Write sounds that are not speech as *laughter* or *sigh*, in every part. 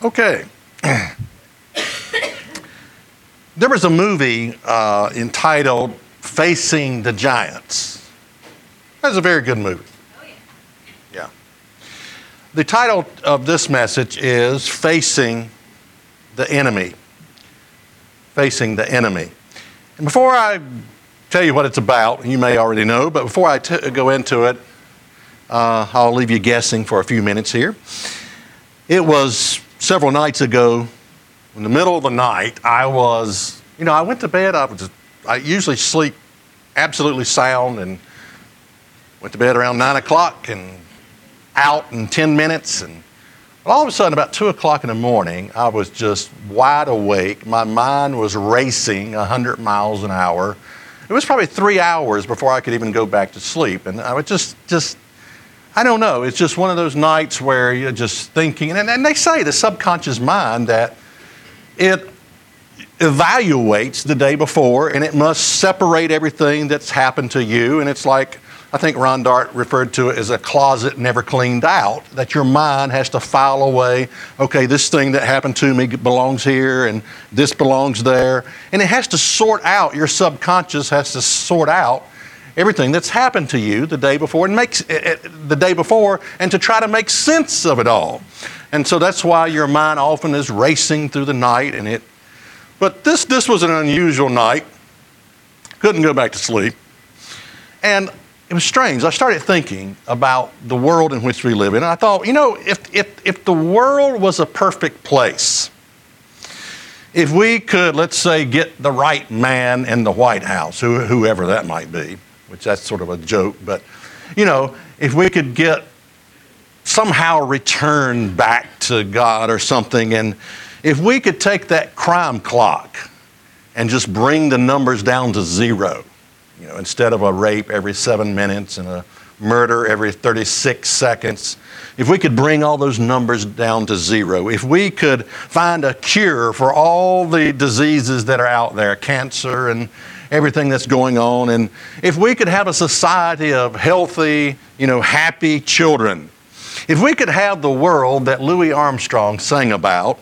Okay. there was a movie uh, entitled Facing the Giants. That was a very good movie. Yeah. The title of this message is Facing the Enemy. Facing the Enemy. And before I tell you what it's about, you may already know, but before I t- go into it, uh, I'll leave you guessing for a few minutes here. It was several nights ago, in the middle of the night, I was, you know, I went to bed. I was, I usually sleep absolutely sound and went to bed around nine o'clock and out in 10 minutes. And all of a sudden, about two o'clock in the morning, I was just wide awake. My mind was racing 100 miles an hour. It was probably three hours before I could even go back to sleep. And I was just, just I don't know. It's just one of those nights where you're just thinking, and, and they say the subconscious mind that it evaluates the day before and it must separate everything that's happened to you. And it's like, I think Ron Dart referred to it as a closet never cleaned out, that your mind has to file away, okay, this thing that happened to me belongs here and this belongs there. And it has to sort out, your subconscious has to sort out everything that's happened to you the day before and makes eh, eh, the day before and to try to make sense of it all. And so that's why your mind often is racing through the night and it but this this was an unusual night. Couldn't go back to sleep. And it was strange. I started thinking about the world in which we live in. And I thought, you know, if, if, if the world was a perfect place, if we could, let's say, get the right man in the White House, whoever that might be, which that's sort of a joke, but you know, if we could get somehow return back to God or something, and if we could take that crime clock and just bring the numbers down to zero, you know, instead of a rape every seven minutes and a murder every 36 seconds, if we could bring all those numbers down to zero, if we could find a cure for all the diseases that are out there, cancer and everything that's going on. And if we could have a society of healthy, you know, happy children, if we could have the world that Louis Armstrong sang about,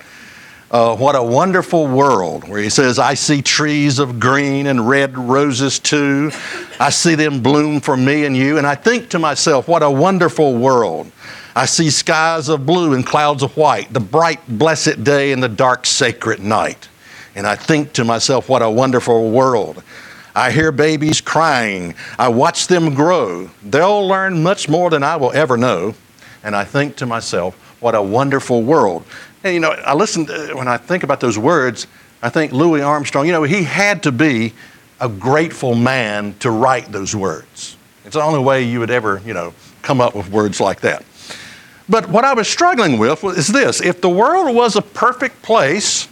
uh, what a wonderful world, where he says, I see trees of green and red roses too. I see them bloom for me and you. And I think to myself, what a wonderful world. I see skies of blue and clouds of white, the bright, blessed day and the dark, sacred night. And I think to myself, what a wonderful world. I hear babies crying. I watch them grow. They'll learn much more than I will ever know. And I think to myself, what a wonderful world. And you know, I listen, to, when I think about those words, I think Louis Armstrong, you know, he had to be a grateful man to write those words. It's the only way you would ever, you know, come up with words like that. But what I was struggling with is this if the world was a perfect place,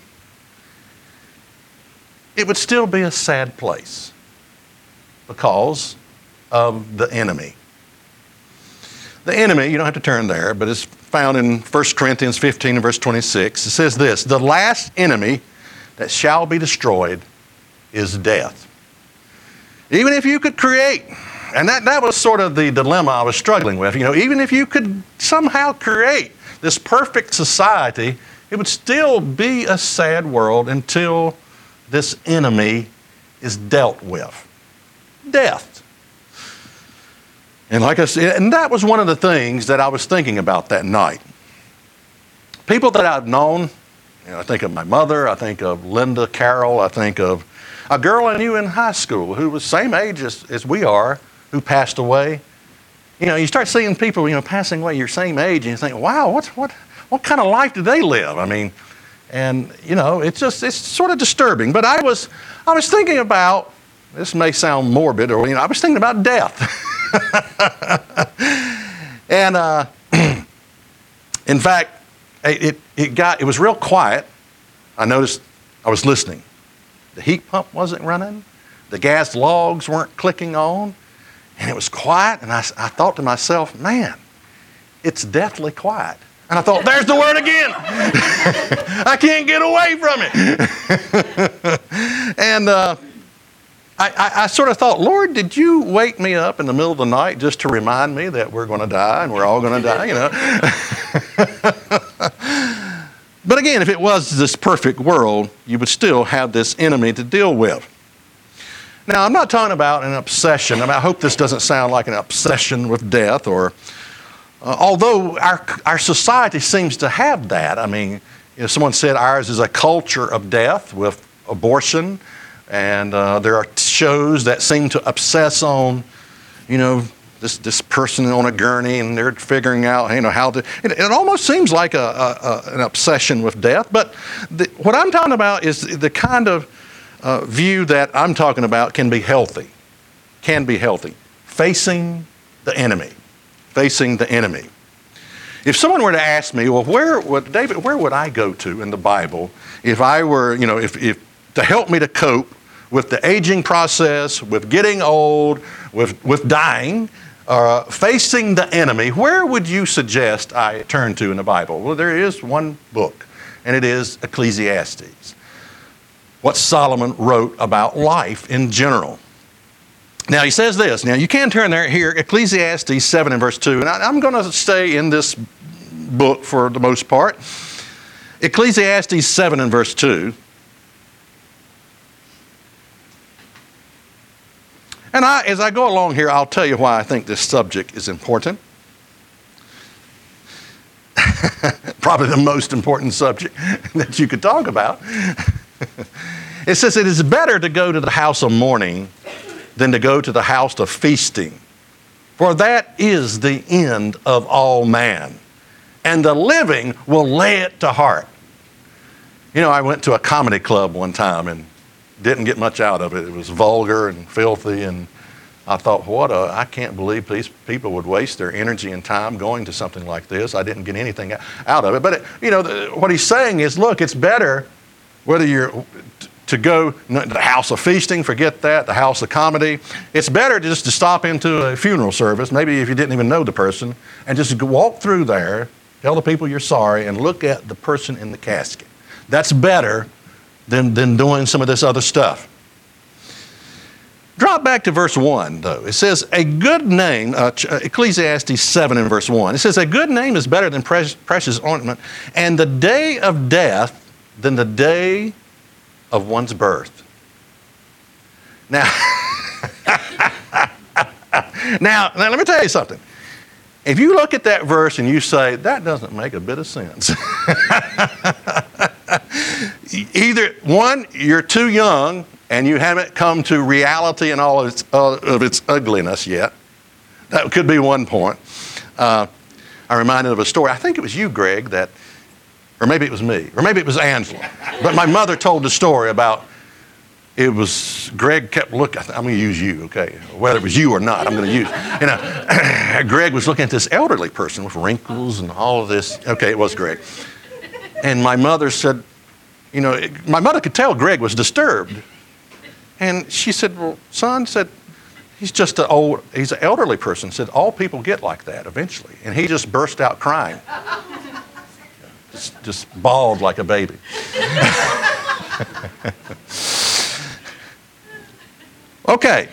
it would still be a sad place because of the enemy. The enemy, you don't have to turn there, but it's found in 1 Corinthians 15 and verse 26. It says this The last enemy that shall be destroyed is death. Even if you could create, and that, that was sort of the dilemma I was struggling with, you know, even if you could somehow create this perfect society, it would still be a sad world until this enemy is dealt with death. And like I said, and that was one of the things that I was thinking about that night. People that I've known, you know, I think of my mother, I think of Linda Carroll, I think of a girl I knew in high school who was same age as, as we are, who passed away. You know, you start seeing people, you know, passing away your same age, and you think, wow, what, what, what kind of life did they live? I mean, and you know, it's just it's sort of disturbing. But I was I was thinking about this may sound morbid, or you know, I was thinking about death. *laughs* and uh, *clears throat* in fact, it, it got it was real quiet. I noticed I was listening. The heat pump wasn't running. The gas logs weren't clicking on. And it was quiet. And I, I thought to myself, man, it's deathly quiet. And I thought, there's the word again. *laughs* I can't get away from it. *laughs* and uh, I, I, I, sort of thought, Lord, did you wake me up in the middle of the night just to remind me that we're going to die and we're all going to die, you know? *laughs* But again, if it was this perfect world, you would still have this enemy to deal with. Now, I'm not talking about an obsession. I, mean, I hope this doesn't sound like an obsession with death, or uh, although our, our society seems to have that. I mean, you know, someone said ours is a culture of death with abortion, and uh, there are shows that seem to obsess on, you know, this, this person on a gurney and they're figuring out you know how to it, it almost seems like a, a, a, an obsession with death but the, what i'm talking about is the kind of uh, view that i'm talking about can be healthy can be healthy facing the enemy facing the enemy if someone were to ask me well where would david where would i go to in the bible if i were you know if, if to help me to cope with the aging process with getting old with, with dying uh, facing the enemy, where would you suggest I turn to in the Bible? Well, there is one book, and it is Ecclesiastes. What Solomon wrote about life in general. Now he says this. Now you can turn there here, Ecclesiastes 7 and verse 2. And I, I'm going to stay in this book for the most part. Ecclesiastes 7 and verse 2. And I, as I go along here, I'll tell you why I think this subject is important. *laughs* Probably the most important subject *laughs* that you could talk about. *laughs* it says, It is better to go to the house of mourning than to go to the house of feasting, for that is the end of all man, and the living will lay it to heart. You know, I went to a comedy club one time, and didn't get much out of it. It was vulgar and filthy, and I thought, what a, I can't believe these people would waste their energy and time going to something like this. I didn't get anything out of it. But, it, you know, the, what he's saying is, look, it's better whether you're to go to the house of feasting, forget that, the house of comedy. It's better just to stop into a funeral service, maybe if you didn't even know the person, and just walk through there, tell the people you're sorry, and look at the person in the casket. That's better than, than doing some of this other stuff. Drop back to verse 1, though. It says, A good name, uh, uh Ecclesiastes 7 and verse 1, it says, A good name is better than precious ornament, and the day of death than the day of one's birth. Now, *laughs* now, now, let me tell you something. If you look at that verse and you say, that doesn't make a bit of sense. *laughs* Either one, you're too young and you haven't come to reality and all of its, uh, of its ugliness yet. That could be one point. Uh, I'm reminded of a story. I think it was you, Greg, that, or maybe it was me, or maybe it was Angela. But my mother told the story about it was Greg kept looking. I'm going to use you, okay? Whether it was you or not, I'm going to use. You know, *clears throat* Greg was looking at this elderly person with wrinkles and all of this. Okay, it was Greg. And my mother said, you know, my mother could tell Greg was disturbed. And she said, well, son, said, he's just an old, he's an elderly person. Said, all people get like that eventually. And he just burst out crying. Just, bawled like a baby. *laughs* okay.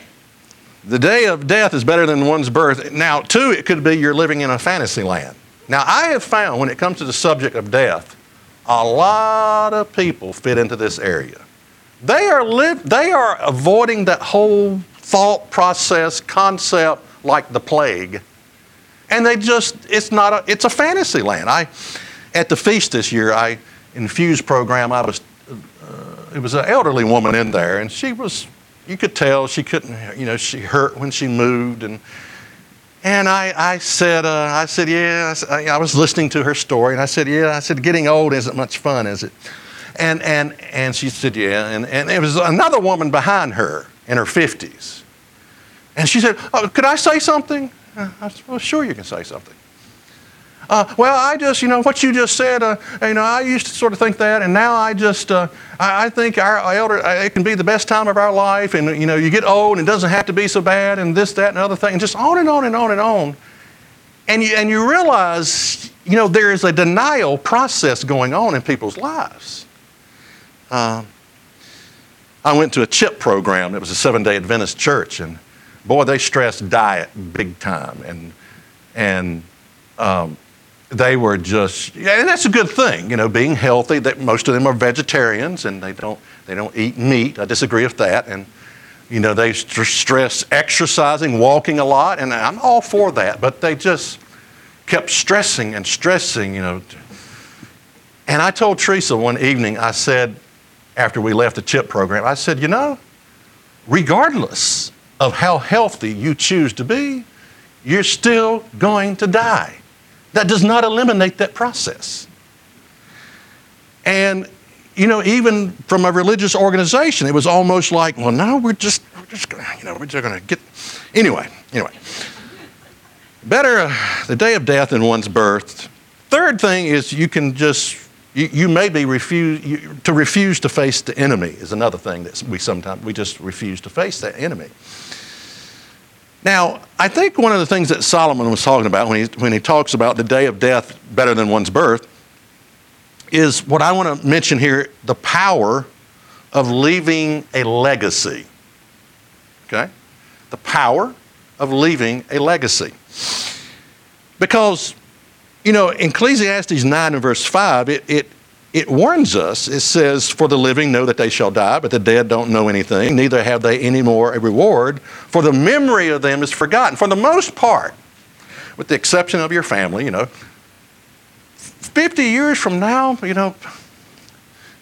The day of death is better than one's birth. Now, two, it could be you're living in a fantasy land. Now, I have found when it comes to the subject of death, a lot of people fit into this area. They are, live, they are avoiding that whole thought process concept like the plague. And they just, it's not a, it's a fantasy land. I, at the feast this year, I, infused program, I was, uh, it was an elderly woman in there, and she was, you could tell she couldn't, you know, she hurt when she moved, and and I, I said, uh, I said, yeah. I, I, was listening to her story, and I said, yeah. I said, getting old isn't much fun, is it? And and and she said, yeah. And and it was another woman behind her in her fifties, and she said, oh, could I say something? I said, well, sure, you can say something. Uh, well, I just, you know, what you just said, uh, you know, I used to sort of think that, and now I just, uh, I, I, think our elder, uh, it can be the best time of our life, and, you know, you get old and it doesn't have to be so bad, and this, that, and other thing, and just on and on and on and on. And you, and you realize, you know, there is a denial process going on in people's lives. Uh, I went to a CHIP program. It was a seven day Adventist church, and boy, they stressed diet big time. And, and um, they were just, and that's a good thing, you know, being healthy. That most of them are vegetarians and they don't they don't eat meat. I disagree with that, and you know they stress exercising, walking a lot, and I'm all for that. But they just kept stressing and stressing, you know. And I told Teresa one evening, I said, after we left the CHIP program, I said, you know, regardless of how healthy you choose to be, you're still going to die. That does not eliminate that process. And, you know, even from a religious organization, it was almost like, well, no, we're just, we're just gonna, you know, we're just gonna get, anyway, anyway. Better uh, the day of death than one's birth. Third thing is you can just, you, you may be refuse, you, to refuse to face the enemy is another thing that we sometimes, we just refuse to face that enemy. Now, I think one of the things that Solomon was talking about when he, when he talks about the day of death better than one's birth is what I want to mention here the power of leaving a legacy. Okay? The power of leaving a legacy. Because, you know, Ecclesiastes 9 and verse 5, it, it, it warns us. It says, For the living know that they shall die, but the dead don't know anything, neither have they any more a reward, for the memory of them is forgotten. For the most part, with the exception of your family, you know, 50 years from now, you know,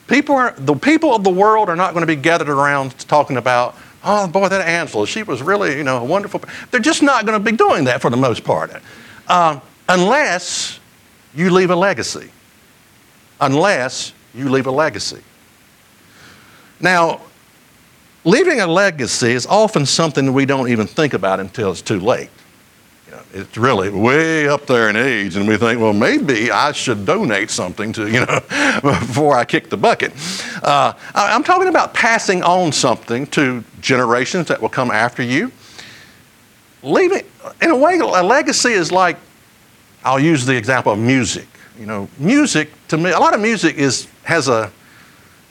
people are, the people of the world are not going to be gathered around talking about, oh boy, that Angela, she was really, you know, a wonderful. They're just not going to be doing that for the most part, uh, unless you leave a legacy unless you leave a legacy. Now, leaving a legacy is often something we don't even think about until it's too late. You know, it's really way up there in age, and we think, well, maybe I should donate something to, you know, *laughs* before I kick the bucket. Uh, I'm talking about passing on something to generations that will come after you. Leaving, in a way, a legacy is like, I'll use the example of music. You know, music to me, a lot of music is has a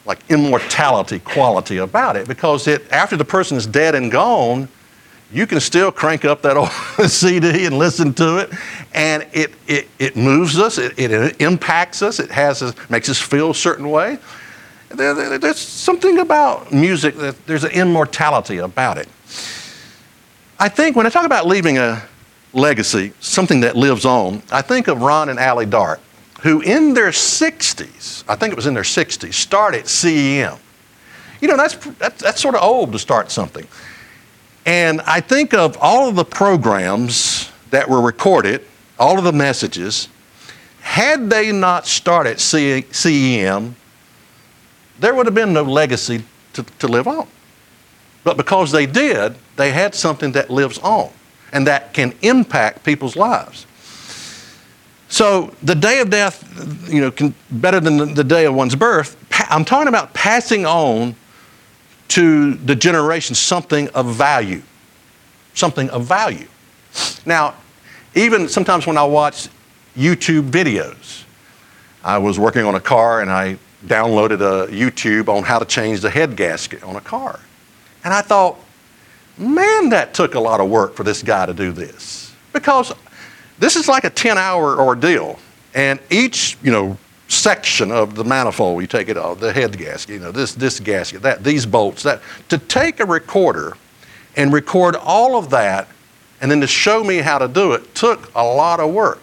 like immortality quality about it because it after the person is dead and gone, you can still crank up that *laughs* old CD and listen to it, and it it, it moves us, it, it impacts us, it has a, makes us feel a certain way. There, there, there's something about music that there's an immortality about it. I think when I talk about leaving a legacy, something that lives on, I think of Ron and Allie Dart who in their 60s, I think it was in their 60s, started CEM. You know, that's, that's, that's sort of old to start something. And I think of all of the programs that were recorded, all of the messages, had they not started CEM, there would have been no legacy to, to live on. But because they did, they had something that lives on and that can impact people's lives. So the day of death, you know, can, better than the day of one's birth. I'm talking about passing on to the generation something of value, something of value. Now, even sometimes when I watch YouTube videos, I was working on a car and I downloaded a YouTube on how to change the head gasket on a car. And I thought, man, that took a lot of work for this guy to do this. Because this is like a 10 hour ordeal. And each, you know, section of the manifold, you take it off, the head gasket, you know, this, this gasket, that, these bolts, that, to take a recorder and record all of that and then to show me how to do it took a lot of work.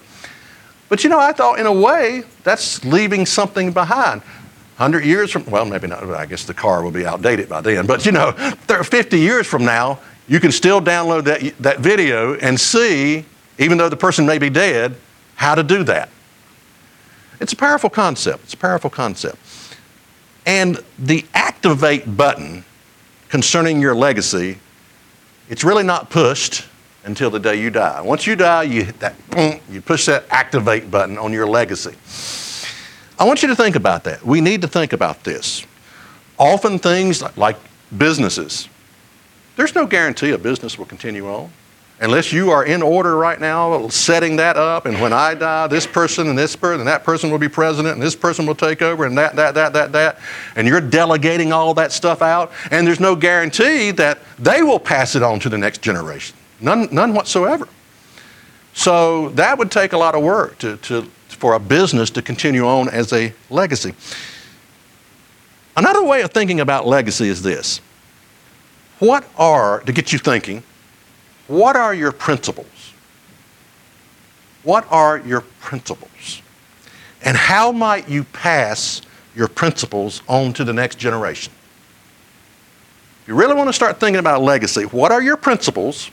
But you know, I thought in a way that's leaving something behind. 100 years from, well, maybe not, I guess the car will be outdated by then, but you know, 50 years from now, you can still download that, that video and see even though the person may be dead, how to do that. It's a powerful concept. It's a powerful concept. And the activate button concerning your legacy, it's really not pushed until the day you die. Once you die, you hit that, you push that activate button on your legacy. I want you to think about that. We need to think about this. Often things like businesses, there's no guarantee a business will continue on unless you are in order right now, setting that up, and when I die, this person and this person and that person will be president, and this person will take over, and that, that, that, that, that, and you're delegating all that stuff out, and there's no guarantee that they will pass it on to the next generation. None, none whatsoever. So that would take a lot of work to, to, for a business to continue on as a legacy. Another way of thinking about legacy is this What are, to get you thinking, what are your principles? What are your principles? And how might you pass your principles on to the next generation? If you really want to start thinking about legacy, what are your principles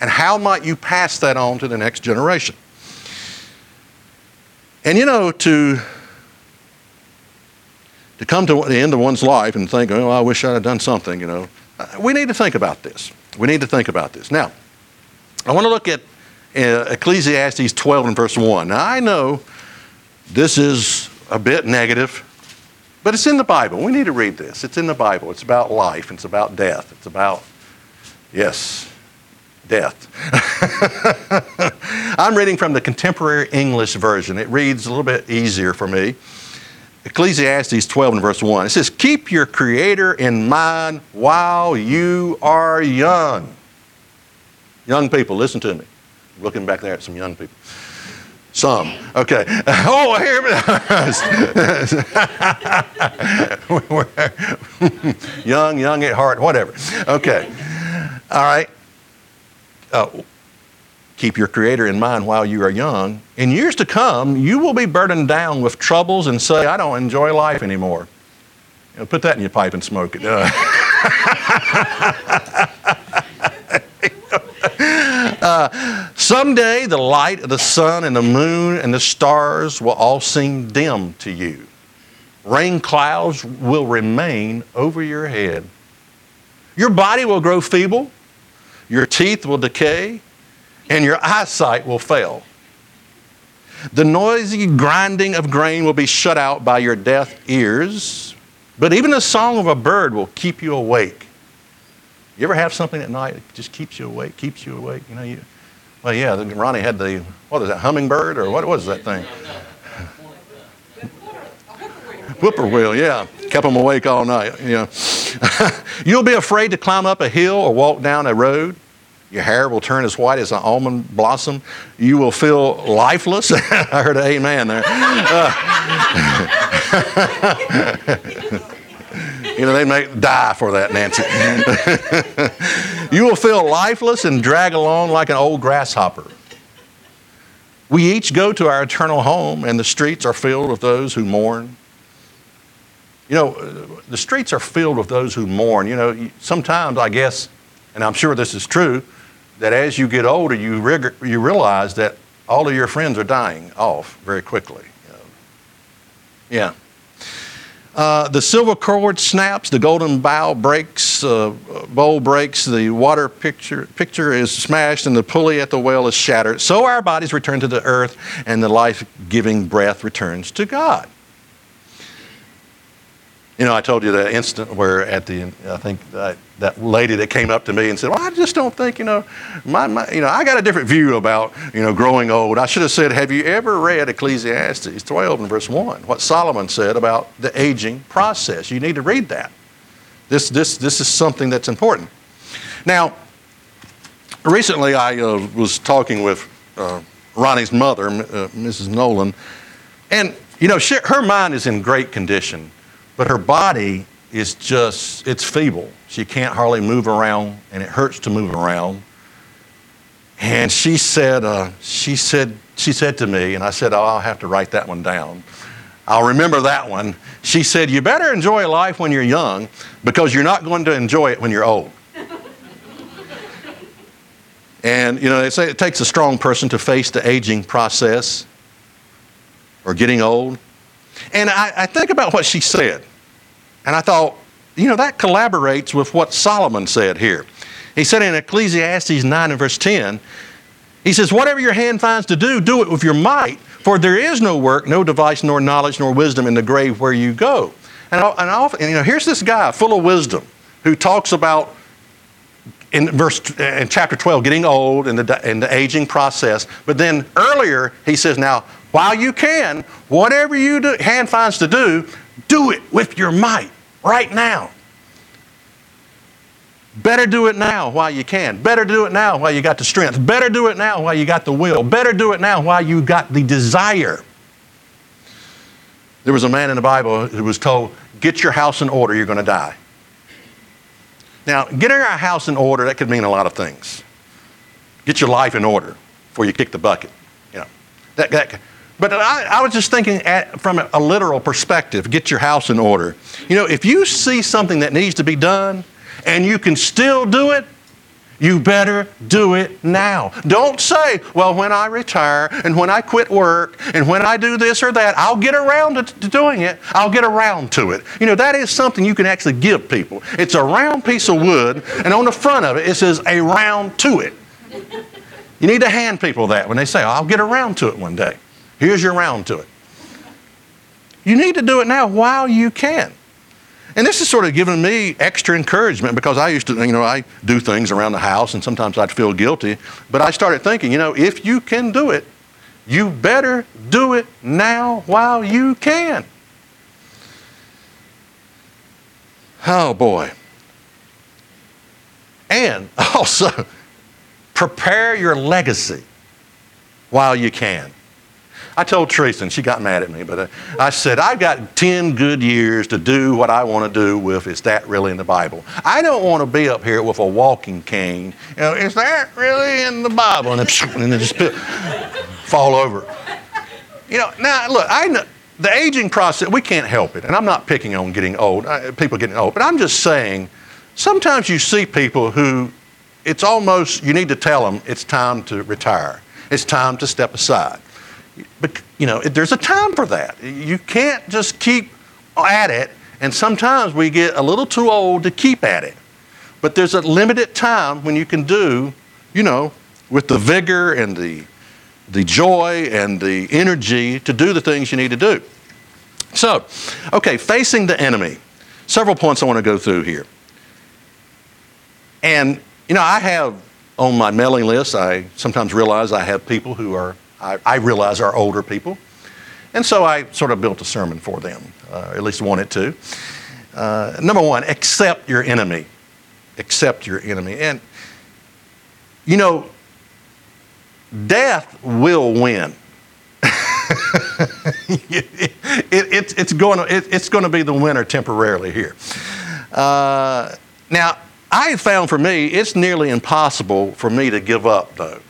and how might you pass that on to the next generation? And you know, to to come to the end of one's life and think, oh, I wish I'd have done something, you know, uh, we need to think about this. We need to think about this. Now, I want to look at uh, Ecclesiastes 12 and verse 1. Now, I know this is a bit negative, but it's in the Bible. We need to read this. It's in the Bible. It's about life, it's about death, it's about, yes, death. *laughs* I'm reading from the contemporary English version. It reads a little bit easier for me. Ecclesiastes 12 and verse 1. It says, Keep your Creator in mind while you are young. Young people, listen to me. looking back there at some young people. Some. Okay. *laughs* Oh, here we go. young, young at heart, whatever. Okay. All right. Uh, keep your Creator in mind while you are young. In years to come, you will be burdened down with troubles and say, I don't enjoy life anymore. You know, put that in your pipe and smoke it. Uh, *laughs* uh, *laughs* someday, the light of the sun and the moon and the stars will all seem dim to you. Rain clouds will remain over your head. Your body will grow feeble, your teeth will decay, and your eyesight will fail. The noisy grinding of grain will be shut out by your deaf ears, but even the song of a bird will keep you awake. You ever have something at night that just keeps you awake, keeps you awake? You know, you, well, yeah, Ronnie had the, what is that, hummingbird, or what was that thing? *laughs* Whippoorwill, yeah. Kept them awake all night, yeah. *laughs* You'll be afraid to climb up a hill or walk down a road. Your hair will turn as white as an almond blossom. You will feel lifeless. *laughs* I heard an amen there. Uh, you know, they make dye for that, Nancy. *laughs* you will feel lifeless and drag along like an old grasshopper. We each go to our eternal home, and the streets are filled with those who mourn. You know, the streets are filled with those who mourn. You know, sometimes I guess, and I'm sure this is true, that as you get older, you, rig- you realize that all of your friends are dying off very quickly. Yeah. Uh, the silver cord snaps, the golden bowl breaks, uh, bowl breaks, the water picture, picture is smashed, and the pulley at the well is shattered. So our bodies return to the earth, and the life giving breath returns to God. You know, I told you the instant where at the, I think that, lady that came up to me and said, well, I just don't think, you know, my, my, you know, I got a different view about, you know, growing old. I should have said, have you ever read Ecclesiastes 12 and verse 1, what Solomon said about the aging process? You need to read that. This, this, this is something that's important. Now, recently I uh, was talking with uh, Ronnie's mother, uh, Mrs. Nolan, and, you know, she, her mind is in great condition but her body is just, it's feeble. She can't hardly move around, and it hurts to move around. And she said, uh, she said, she said to me, and I said, oh, I'll have to write that one down. I'll remember that one. She said, You better enjoy life when you're young because you're not going to enjoy it when you're old. *laughs* and, you know, they say it takes a strong person to face the aging process or getting old. And I, I think about what she said. And I thought, you know, that collaborates with what Solomon said here. He said in Ecclesiastes 9 and verse 10, he says, Whatever your hand finds to do, do it with your might, for there is no work, no device, nor knowledge, nor wisdom in the grave where you go. And, and, often, and you know, here's this guy full of wisdom who talks about in verse in chapter 12 getting old and the, and the aging process but then earlier he says now while you can whatever you do, hand finds to do do it with your might right now. Better do it now while you can. Better do it now while you got the strength. Better do it now while you got the will. Better do it now while you got the desire. There was a man in the Bible who was told, Get your house in order, you're going to die. Now, getting our house in order, that could mean a lot of things. Get your life in order before you kick the bucket. You know, that, that, but I, I was just thinking at, from a, a literal perspective, get your house in order. You know, if you see something that needs to be done and you can still do it, you better do it now. Don't say, well, when I retire and when I quit work and when I do this or that, I'll get around to, doing it. I'll get around to it. You know, that is something you can actually give people. It's a round piece of wood, and on the front of it, it says a round to it. You need to hand people that when they say, I'll get around to it one day. Here's your round to it. You need to do it now while you can. And this is sort of giving me extra encouragement because I used to, you know, I do things around the house and sometimes I'd feel guilty. But I started thinking, you know, if you can do it, you better do it now while you can. Oh boy. And *laughs* also, prepare your legacy while you can. I told Teresa, and she got mad at me, but uh, I said, I've got 10 good years to do what I want to do with Is that really in the Bible? I don't want to be up here with a walking cane. You know, is that really in the Bible? And then, and then just fall over. You know, now look, I know the aging process, we can't help it. And I'm not picking on getting old, people getting old, but I'm just saying sometimes you see people who it's almost, you need to tell them it's time to retire, it's time to step aside. But, you know, there's a time for that. You can't just keep at it, and sometimes we get a little too old to keep at it. But there's a limited time when you can do, you know, with the vigor and the, the joy and the energy to do the things you need to do. So, okay, facing the enemy. Several points I want to go through here. And, you know, I have on my mailing list, I sometimes realize I have people who are I, I realize are older people. And so I sort of built a sermon for them, uh, at least wanted to. Uh, number one, accept your enemy. Accept your enemy. And, you know, death will win. *laughs* it, it, it's, going to, it, it's going to be the winner temporarily here. Uh, now, I found for me, it's nearly impossible for me to give up, though.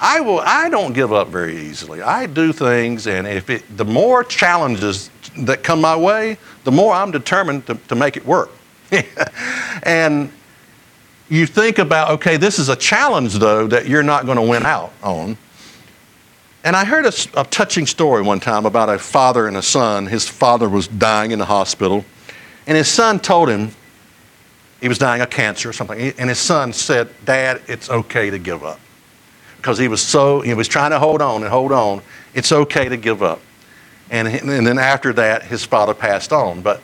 I will. I don't give up very easily. I do things, and if it, the more challenges that come my way, the more I'm determined to, to make it work. *laughs* and you think about, okay, this is a challenge though that you're not going to win out on. And I heard a, a, touching story one time about a father and a son. His father was dying in the hospital, and his son told him he was dying of cancer or something. And his son said, Dad, it's okay to give up because he was so, he was trying to hold on and hold on. It's okay to give up. And, and then after that, his father passed on. But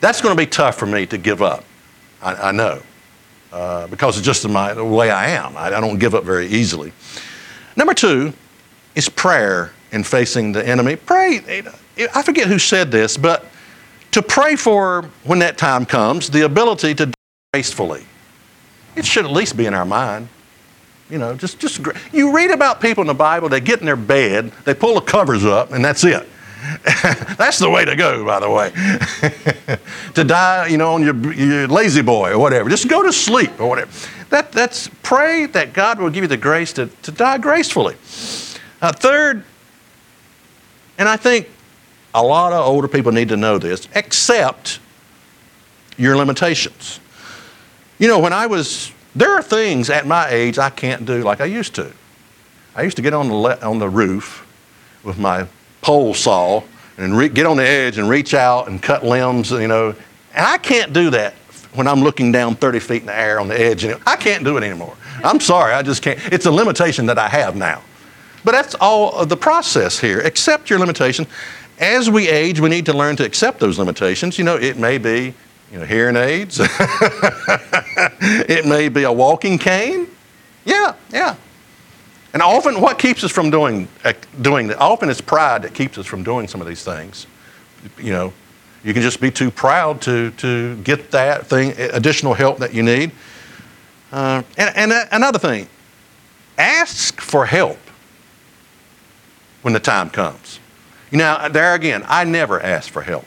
that's going to be tough for me to give up. I, I know. Uh, because it's just my, the way I am. I, I don't give up very easily. Number two is prayer and facing the enemy. Pray. I forget who said this, but to pray for when that time comes, the ability to gracefully. It should at least be in our mind. You know, just, just you read about people in the Bible, they get in their bed, they pull the covers up, and that's it. *laughs* that's the way to go, by the way. *laughs* to die, you know, on your, your lazy boy or whatever. Just go to sleep or whatever. That, that's pray that God will give you the grace to, to die gracefully. Uh, third, and I think a lot of older people need to know this, accept your limitations. You know, when I was there are things at my age I can't do like I used to. I used to get on the, le- on the roof with my pole saw and re- get on the edge and reach out and cut limbs, you know. And I can't do that when I'm looking down 30 feet in the air on the edge. I can't do it anymore. I'm sorry, I just can't. It's a limitation that I have now. But that's all of the process here. Accept your limitation. As we age, we need to learn to accept those limitations. You know, it may be you know, hearing aids. *laughs* it may be a walking cane. Yeah, yeah. And often, what keeps us from doing uh, doing that? Often, it's pride that keeps us from doing some of these things. You know, you can just be too proud to to get that thing, additional help that you need. Uh, and, and uh, another thing, ask for help when the time comes. You know, there again, I never ask for help.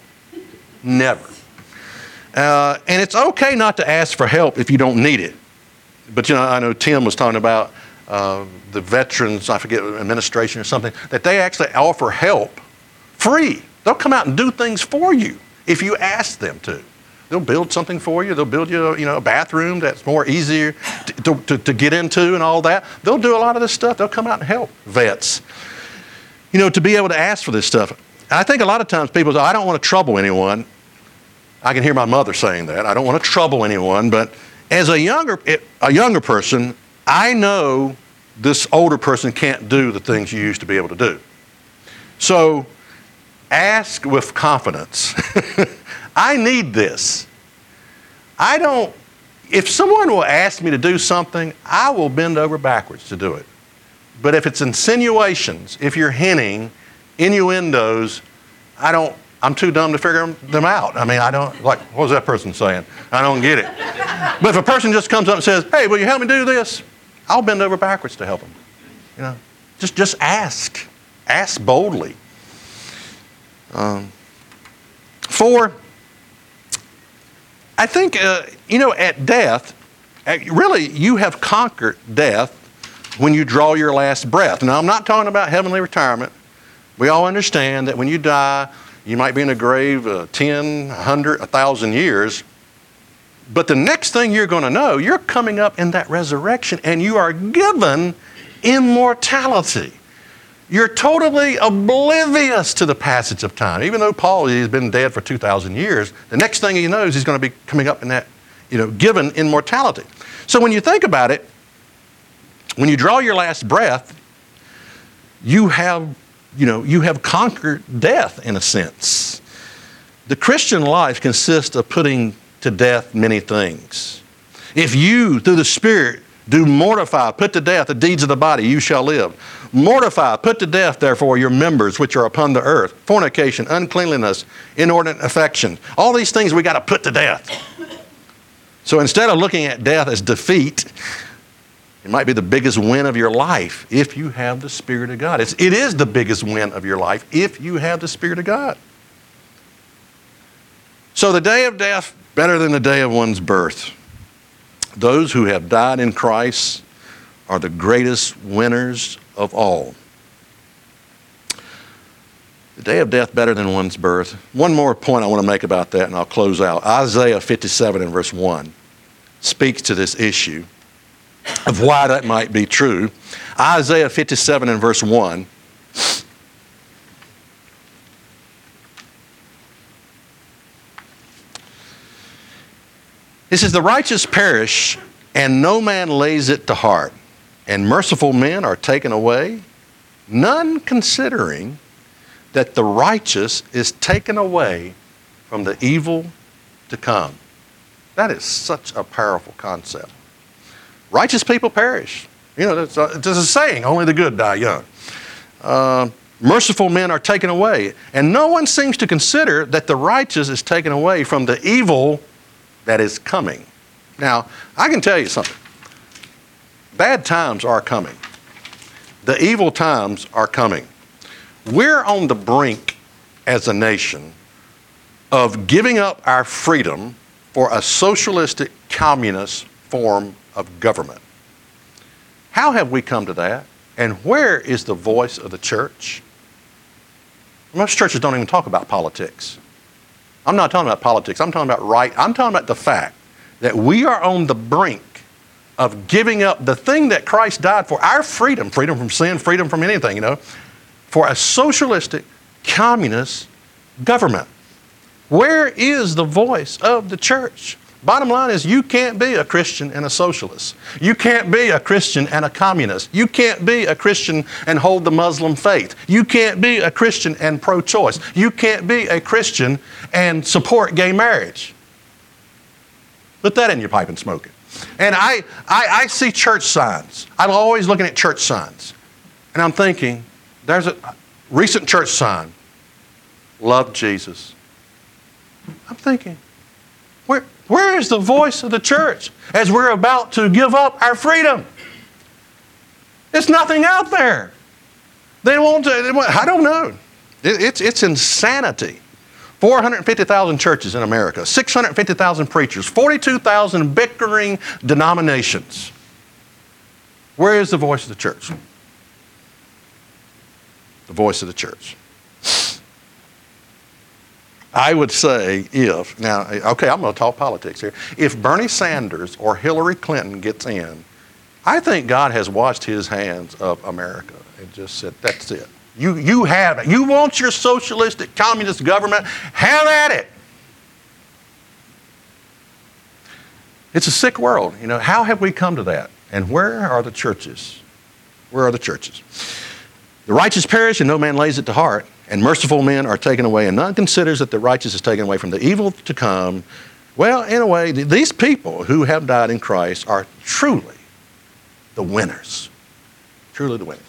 Never. Uh, and it's okay not to ask for help if you don't need it. But you know, I know Tim was talking about uh, the veterans, I forget, administration or something, that they actually offer help free. They'll come out and do things for you if you ask them to. They'll build something for you. They'll build you, you know, a bathroom that's more easier to, to, to get into and all that. They'll do a lot of this stuff. They'll come out and help vets. You know, to be able to ask for this stuff. I think a lot of times people say, I don't want to trouble anyone. I can hear my mother saying that. I don't want to trouble anyone, but as a younger, a younger person, I know this older person can't do the things you used to be able to do. So ask with confidence. *laughs* I need this. I don't, if someone will ask me to do something, I will bend over backwards to do it. But if it's insinuations, if you're hinting, innuendos, I don't, I'm too dumb to figure them out. I mean, I don't, like, what was that person saying? I don't get it. but if a person just comes up and says, hey, will you help me do this? I'll bend over backwards to help them. You know, just, just ask. Ask boldly. Um, four, I think, uh, you know, at death, really, you have conquered death when you draw your last breath. Now, I'm not talking about heavenly retirement. We all understand that when you die, you might be in a grave uh, 10, 100, 1,000 years. But the next thing you're going to know, you're coming up in that resurrection and you are given immortality. You're totally oblivious to the passage of time. Even though Paul has been dead for 2,000 years, the next thing he knows, he's going to be coming up in that, you know, given immortality. So when you think about it, when you draw your last breath, you have, you know, you have conquered death in a sense. The Christian life consists of putting to death many things. If you, through the Spirit, do mortify, put to death the deeds of the body, you shall live. Mortify, put to death, therefore, your members which are upon the earth fornication, uncleanliness, inordinate affection. All these things we got to put to death. So instead of looking at death as defeat, it might be the biggest win of your life if you have the Spirit of God. It's, it is the biggest win of your life if you have the Spirit of God. So the day of death, better than the day of one's birth. Those who have died in Christ are the greatest winners of all. The day of death better than one's birth. One more point I want to make about that, and I'll close out. Isaiah 57 and verse 1 speaks to this issue of why that might be true. Isaiah 57 and verse 1. It says, The righteous perish, and no man lays it to heart and merciful men are taken away, none considering that the righteous is taken away from the evil to come. That is such a powerful concept. Righteous people perish. You know, there's a, a saying, only the good die young. Uh, merciful men are taken away. And no one seems to consider that the righteous is taken away from the evil that is coming. Now, I can tell you something. Bad times are coming. The evil times are coming. We're on the brink as a nation of giving up our freedom for a socialistic communist form of government. How have we come to that? And where is the voice of the church? Most churches don't even talk about politics. I'm not talking about politics. I'm talking about right. I'm talking about the fact that we are on the brink of giving up the thing that Christ died for, our freedom, freedom from sin, freedom from anything, you know, for a socialistic, communist government. Where is the voice of the church? Bottom line is, you can't be a Christian and a socialist. You can't be a Christian and a communist. You can't be a Christian and hold the Muslim faith. You can't be a Christian and pro choice. You can't be a Christian and support gay marriage. Put that in your pipe and smoke it. And I, I, I see church signs. I'm always looking at church signs. And I'm thinking, there's a recent church sign love Jesus. I'm thinking, where, is the voice of the church as we're about to give up our freedom? There's nothing out there. They won't, uh, they won't I don't know. It- it's, it's insanity. 450,000 churches in America, 650,000 preachers, 42,000 bickering denominations. Where is the voice of the church? The voice of the church. I would say if, now, okay, I'm going to talk politics here. If Bernie Sanders or Hillary Clinton gets in, I think God has washed his hands of America and just said, that's it. You, you have it. You want your socialistic communist government? Have at it. It's a sick world. You know, how have we come to that? And where are the churches? Where are the churches? The righteous perish and no man lays it to heart, and merciful men are taken away, and none considers that the righteous is taken away from the evil to come. Well, in a way, these people who have died in Christ are truly the winners. Truly the winners.